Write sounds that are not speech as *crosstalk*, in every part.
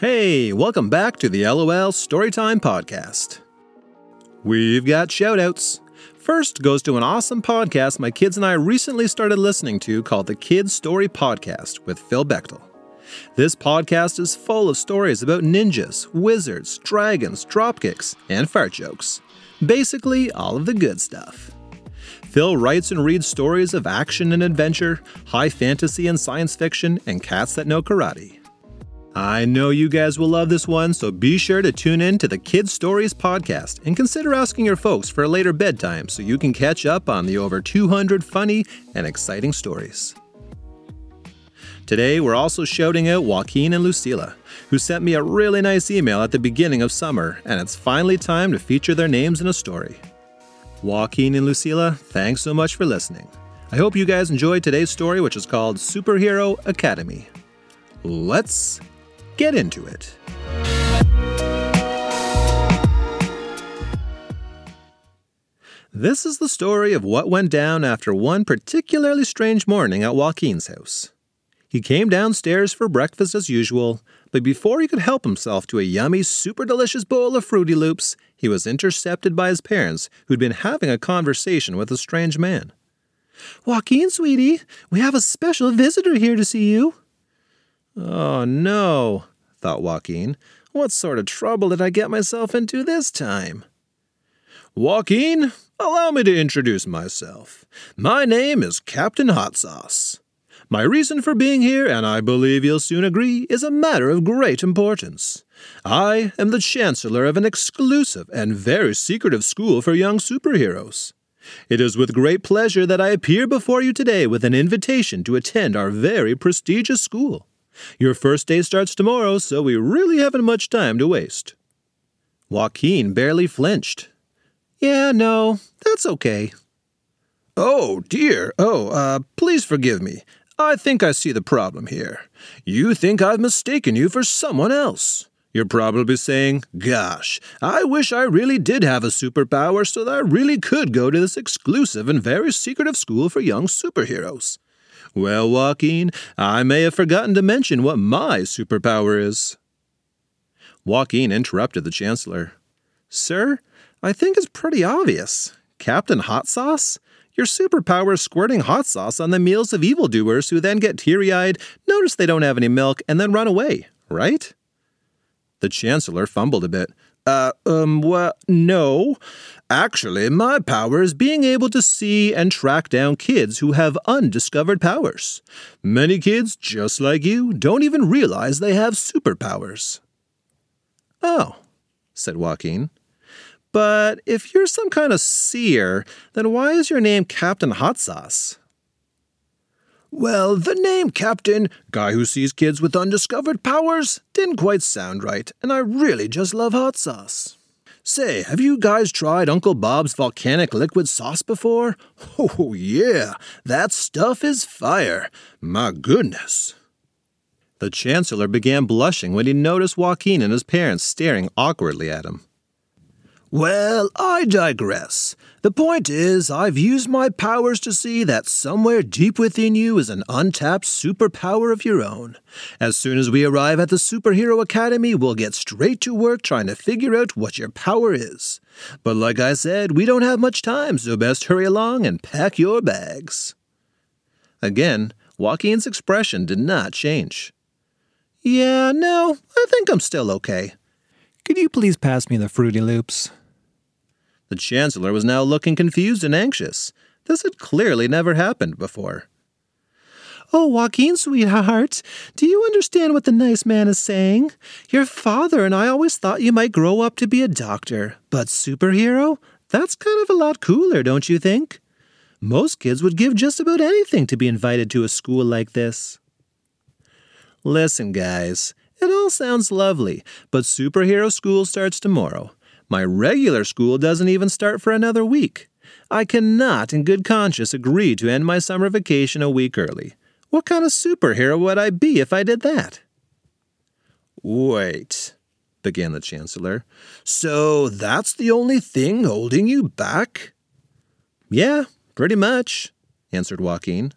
Hey, welcome back to the LOL Storytime Podcast. We've got shoutouts. First goes to an awesome podcast my kids and I recently started listening to called the Kids Story Podcast with Phil Bechtel. This podcast is full of stories about ninjas, wizards, dragons, dropkicks, and fart jokes. Basically, all of the good stuff. Phil writes and reads stories of action and adventure, high fantasy and science fiction, and cats that know karate. I know you guys will love this one, so be sure to tune in to the Kids Stories podcast and consider asking your folks for a later bedtime so you can catch up on the over 200 funny and exciting stories. Today, we're also shouting out Joaquin and Lucila, who sent me a really nice email at the beginning of summer, and it's finally time to feature their names in a story. Joaquin and Lucila, thanks so much for listening. I hope you guys enjoyed today's story, which is called Superhero Academy. Let's get into it. This is the story of what went down after one particularly strange morning at Joaquin's house. He came downstairs for breakfast as usual, but before he could help himself to a yummy, super delicious bowl of Fruity Loops, he was intercepted by his parents, who'd been having a conversation with a strange man. Joaquin, sweetie, we have a special visitor here to see you. Oh, no, thought Joaquin. What sort of trouble did I get myself into this time? Joaquin, allow me to introduce myself. My name is Captain Hot Sauce. My reason for being here, and I believe you'll soon agree, is a matter of great importance. I am the Chancellor of an exclusive and very secretive school for young superheroes. It is with great pleasure that I appear before you today with an invitation to attend our very prestigious school. Your first day starts tomorrow, so we really haven't much time to waste. Joaquin barely flinched. Yeah, no, that's okay. Oh, dear. Oh, uh, please forgive me. I think I see the problem here. You think I've mistaken you for someone else. You're probably saying, Gosh, I wish I really did have a superpower so that I really could go to this exclusive and very secretive school for young superheroes. Well, Joaquin, I may have forgotten to mention what my superpower is. Joaquin interrupted the Chancellor. Sir, I think it's pretty obvious. Captain Hot Sauce? Your superpower is squirting hot sauce on the meals of evildoers who then get teary eyed, notice they don't have any milk, and then run away, right? The Chancellor fumbled a bit. Uh, um, well, no. Actually, my power is being able to see and track down kids who have undiscovered powers. Many kids, just like you, don't even realize they have superpowers. Oh, said Joaquin. But if you're some kind of seer, then why is your name Captain Hot Sauce? Well, the name Captain, guy who sees kids with undiscovered powers, didn't quite sound right, and I really just love hot sauce. Say, have you guys tried Uncle Bob's volcanic liquid sauce before? *laughs* Oh, yeah, that stuff is fire. My goodness. The Chancellor began blushing when he noticed Joaquin and his parents staring awkwardly at him. Well, I digress. The point is, I've used my powers to see that somewhere deep within you is an untapped superpower of your own. As soon as we arrive at the Superhero Academy, we'll get straight to work trying to figure out what your power is. But like I said, we don't have much time, so best hurry along and pack your bags. Again, Joaquin's expression did not change. Yeah, no, I think I'm still okay. Could you please pass me the Fruity Loops? The Chancellor was now looking confused and anxious. This had clearly never happened before. Oh, Joaquin, sweetheart, do you understand what the nice man is saying? Your father and I always thought you might grow up to be a doctor, but superhero? That's kind of a lot cooler, don't you think? Most kids would give just about anything to be invited to a school like this. Listen, guys, it all sounds lovely, but superhero school starts tomorrow. My regular school doesn't even start for another week. I cannot, in good conscience, agree to end my summer vacation a week early. What kind of superhero would I be if I did that? Wait, began the Chancellor. So that's the only thing holding you back? Yeah, pretty much, answered Joaquin.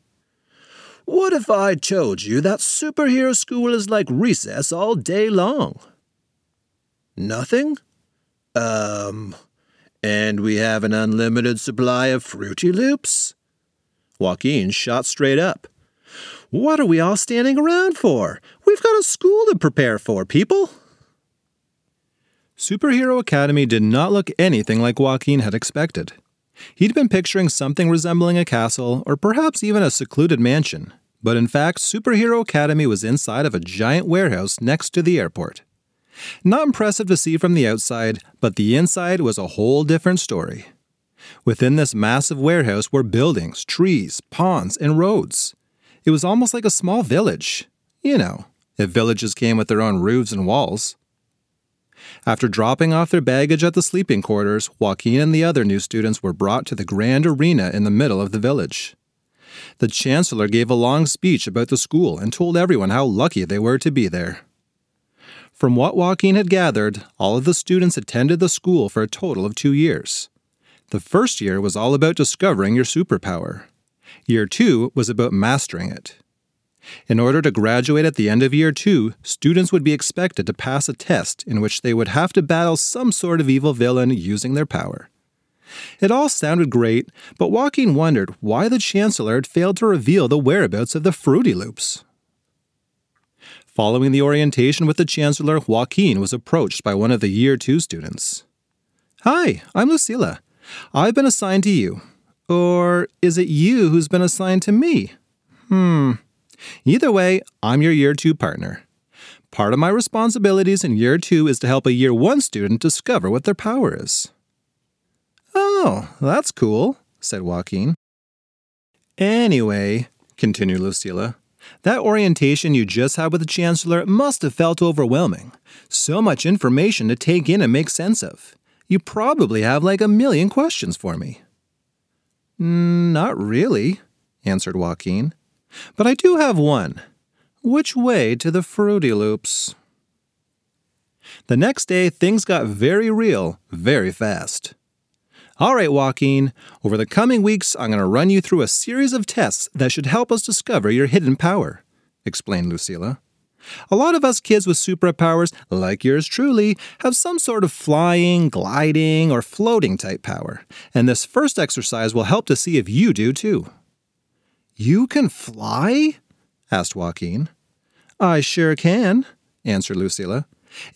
What if I told you that superhero school is like recess all day long? Nothing? Um, and we have an unlimited supply of Fruity Loops? Joaquin shot straight up. What are we all standing around for? We've got a school to prepare for, people. Superhero Academy did not look anything like Joaquin had expected. He'd been picturing something resembling a castle or perhaps even a secluded mansion, but in fact, Superhero Academy was inside of a giant warehouse next to the airport. Not impressive to see from the outside, but the inside was a whole different story. Within this massive warehouse were buildings, trees, ponds, and roads. It was almost like a small village. You know, if villages came with their own roofs and walls. After dropping off their baggage at the sleeping quarters, Joaquin and the other new students were brought to the grand arena in the middle of the village. The chancellor gave a long speech about the school and told everyone how lucky they were to be there. From what Joaquin had gathered, all of the students attended the school for a total of two years. The first year was all about discovering your superpower. Year two was about mastering it. In order to graduate at the end of year two, students would be expected to pass a test in which they would have to battle some sort of evil villain using their power. It all sounded great, but Joaquin wondered why the Chancellor had failed to reveal the whereabouts of the Fruity Loops. Following the orientation with the Chancellor, Joaquin was approached by one of the Year 2 students. Hi, I'm Lucila. I've been assigned to you. Or is it you who's been assigned to me? Hmm, Either way, I'm your year two partner. Part of my responsibilities in year two is to help a year one student discover what their power is. Oh, that's cool, said Joaquin. Anyway, continued Lucila, that orientation you just had with the Chancellor must have felt overwhelming. So much information to take in and make sense of. You probably have like a million questions for me. Mm, not really, answered Joaquin. But I do have one. Which way to the Fruity Loops? The next day, things got very real, very fast. All right, Joaquin, over the coming weeks, I'm going to run you through a series of tests that should help us discover your hidden power, explained Lucila. A lot of us kids with superpowers, like yours truly, have some sort of flying, gliding, or floating type power, and this first exercise will help to see if you do too. You can fly? asked Joaquin. I sure can, answered Lucila.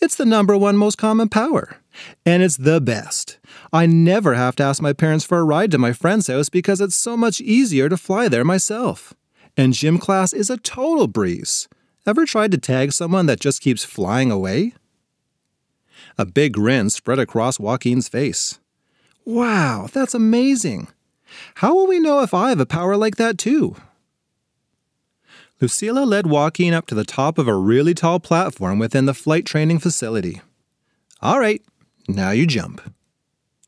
It's the number one most common power. And it's the best. I never have to ask my parents for a ride to my friend's house because it's so much easier to fly there myself. And gym class is a total breeze. Ever tried to tag someone that just keeps flying away? A big grin spread across Joaquin's face. Wow, that's amazing. How will we know if I have a power like that too? Lucila led Joaquin up to the top of a really tall platform within the flight training facility. All right, now you jump.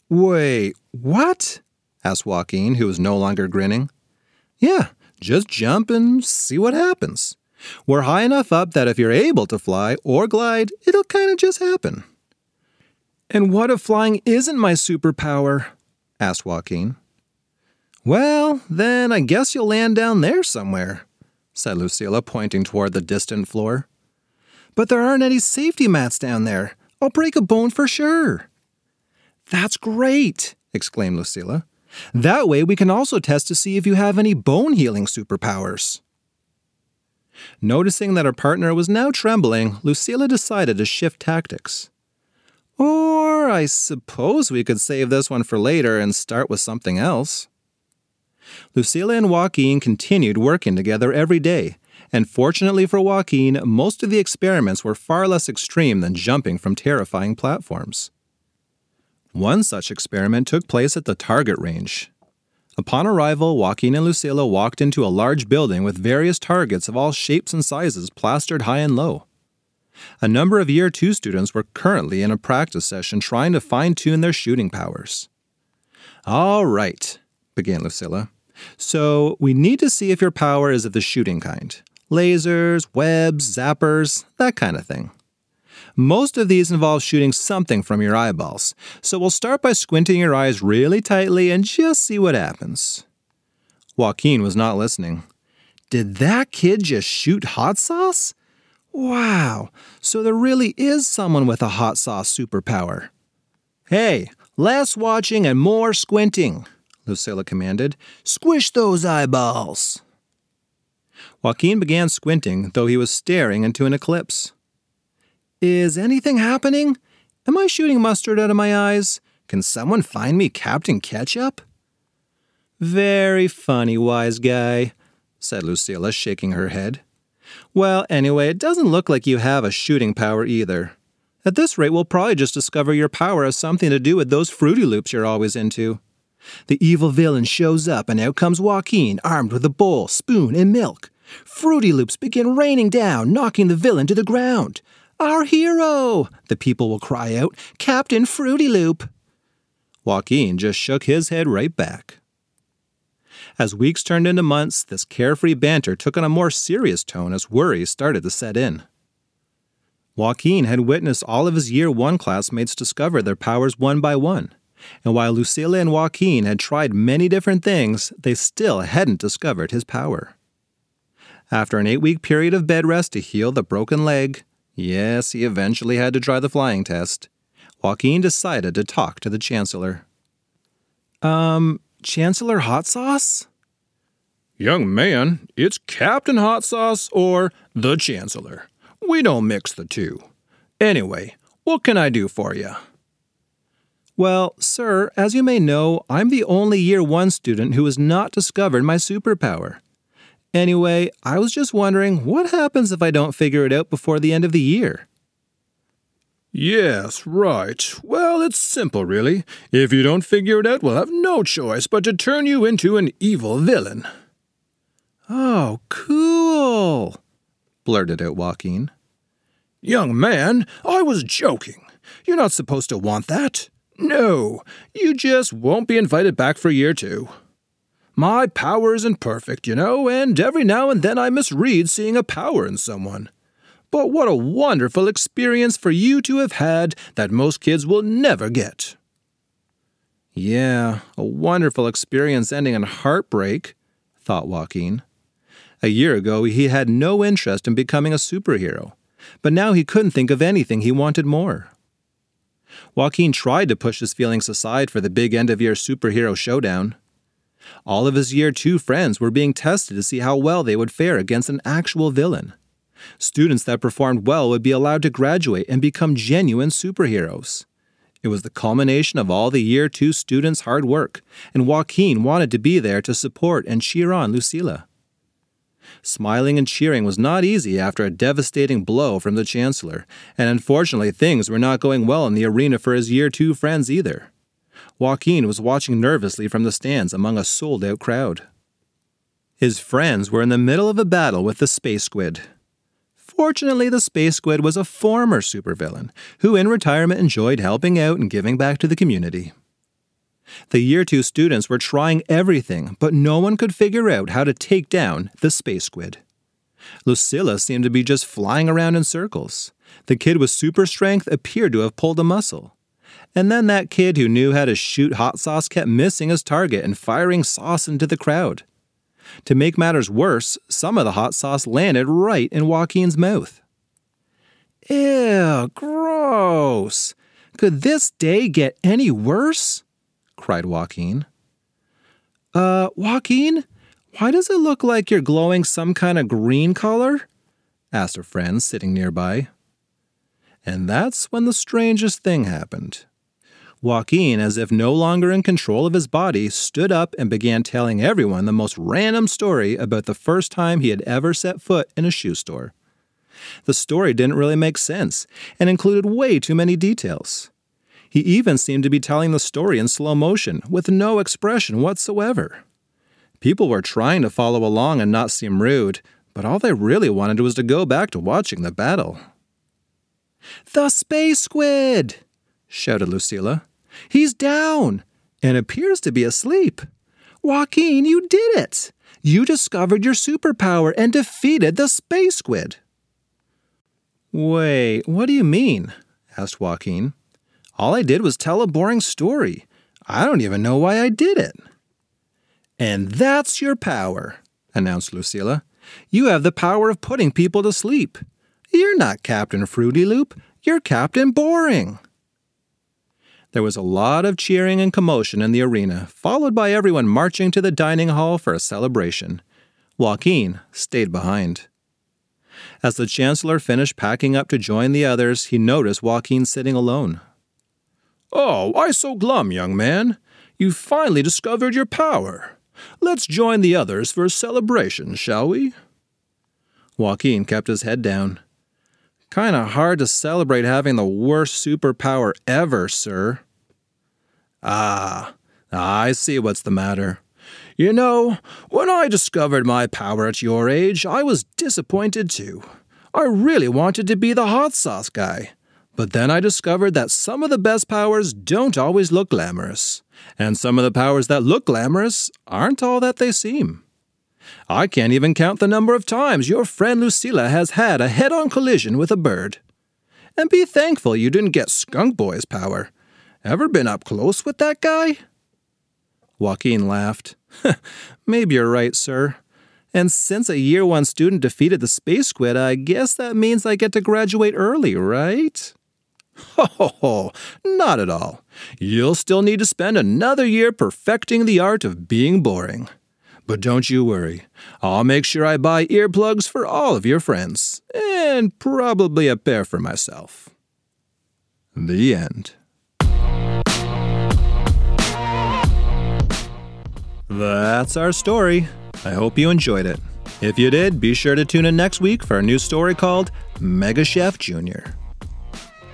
Wait, what? asked Joaquin, who was no longer grinning. Yeah, just jump and see what happens. We're high enough up that if you're able to fly or glide, it'll kind of just happen. And what if flying isn't my superpower? asked Joaquin. Well, then I guess you'll land down there somewhere, said Lucila, pointing toward the distant floor. But there aren't any safety mats down there. I'll break a bone for sure. That's great, exclaimed Lucila. That way we can also test to see if you have any bone healing superpowers. Noticing that her partner was now trembling, Lucila decided to shift tactics. Or I suppose we could save this one for later and start with something else. Lucila and Joaquin continued working together every day, and fortunately for Joaquin, most of the experiments were far less extreme than jumping from terrifying platforms. One such experiment took place at the target range. Upon arrival, Joaquin and Lucila walked into a large building with various targets of all shapes and sizes plastered high and low. A number of Year 2 students were currently in a practice session trying to fine tune their shooting powers. All right, began Lucila. So we need to see if your power is of the shooting kind lasers, webs, zappers, that kind of thing. Most of these involve shooting something from your eyeballs, so we'll start by squinting your eyes really tightly and just see what happens. Joaquin was not listening. Did that kid just shoot hot sauce? Wow, so there really is someone with a hot sauce superpower. Hey, less watching and more squinting, Lucila commanded. Squish those eyeballs. Joaquin began squinting, though he was staring into an eclipse. Is anything happening? Am I shooting mustard out of my eyes? Can someone find me Captain Ketchup? Very funny, wise guy, said Lucila, shaking her head. Well, anyway, it doesn't look like you have a shooting power either. At this rate, we'll probably just discover your power has something to do with those Fruity Loops you're always into. The evil villain shows up, and out comes Joaquin, armed with a bowl, spoon, and milk. Fruity Loops begin raining down, knocking the villain to the ground. Our hero! The people will cry out, Captain Fruity Loop! Joaquin just shook his head right back. As weeks turned into months, this carefree banter took on a more serious tone as worries started to set in. Joaquin had witnessed all of his year one classmates discover their powers one by one, and while Lucila and Joaquin had tried many different things, they still hadn't discovered his power. After an eight week period of bed rest to heal the broken leg, yes, he eventually had to try the flying test, Joaquin decided to talk to the Chancellor. Um, Chancellor Hot Sauce? Young man, it's Captain Hot Sauce or the Chancellor. We don't mix the two. Anyway, what can I do for you? Well, sir, as you may know, I'm the only year one student who has not discovered my superpower. Anyway, I was just wondering what happens if I don't figure it out before the end of the year? Yes, right. Well, it's simple, really. If you don't figure it out, we'll have no choice but to turn you into an evil villain. Oh, cool, blurted out Joaquin. Young man, I was joking. You're not supposed to want that. No, you just won't be invited back for a year or two. My power isn't perfect, you know, and every now and then I misread seeing a power in someone. But what a wonderful experience for you to have had that most kids will never get. Yeah, a wonderful experience ending in heartbreak, thought Joaquin. A year ago, he had no interest in becoming a superhero, but now he couldn't think of anything he wanted more. Joaquin tried to push his feelings aside for the big end of year superhero showdown. All of his year two friends were being tested to see how well they would fare against an actual villain. Students that performed well would be allowed to graduate and become genuine superheroes. It was the culmination of all the year two students' hard work, and Joaquin wanted to be there to support and cheer on Lucila. Smiling and cheering was not easy after a devastating blow from the Chancellor, and unfortunately, things were not going well in the arena for his year two friends either. Joaquin was watching nervously from the stands among a sold out crowd. His friends were in the middle of a battle with the Space Squid, Fortunately, the Space Squid was a former supervillain who, in retirement, enjoyed helping out and giving back to the community. The Year 2 students were trying everything, but no one could figure out how to take down the Space Squid. Lucila seemed to be just flying around in circles. The kid with super strength appeared to have pulled a muscle. And then that kid who knew how to shoot hot sauce kept missing his target and firing sauce into the crowd. To make matters worse, some of the hot sauce landed right in Joaquin's mouth. Ew, gross! Could this day get any worse? Cried Joaquin. Uh, Joaquin, why does it look like you're glowing some kind of green color? asked a friend sitting nearby. And that's when the strangest thing happened. Joaquin, as if no longer in control of his body, stood up and began telling everyone the most random story about the first time he had ever set foot in a shoe store. The story didn't really make sense and included way too many details. He even seemed to be telling the story in slow motion, with no expression whatsoever. People were trying to follow along and not seem rude, but all they really wanted was to go back to watching the battle. The Space Squid! shouted Lucila. He's down and appears to be asleep. Joaquin, you did it! You discovered your superpower and defeated the space squid. Wait, what do you mean? asked Joaquin. All I did was tell a boring story. I don't even know why I did it. And that's your power, announced Lucila. You have the power of putting people to sleep. You're not Captain Fruity Loop, you're Captain Boring. There was a lot of cheering and commotion in the arena, followed by everyone marching to the dining hall for a celebration. Joaquin stayed behind. As the Chancellor finished packing up to join the others, he noticed Joaquin sitting alone. Oh, why so glum, young man? You've finally discovered your power. Let's join the others for a celebration, shall we? Joaquin kept his head down. Kinda hard to celebrate having the worst superpower ever, sir. Ah, I see what's the matter. You know, when I discovered my power at your age, I was disappointed too. I really wanted to be the hot sauce guy. But then I discovered that some of the best powers don't always look glamorous, and some of the powers that look glamorous aren't all that they seem. I can't even count the number of times your friend Lucila has had a head on collision with a bird. And be thankful you didn't get Skunk Boy's power. Ever been up close with that guy? Joaquin laughed. *laughs* Maybe you're right, sir. And since a year one student defeated the space squid, I guess that means I get to graduate early, right? Ho ho ho, not at all. You'll still need to spend another year perfecting the art of being boring. But don't you worry, I'll make sure I buy earplugs for all of your friends, and probably a pair for myself. The end. That's our story. I hope you enjoyed it. If you did, be sure to tune in next week for a new story called Mega Chef Jr.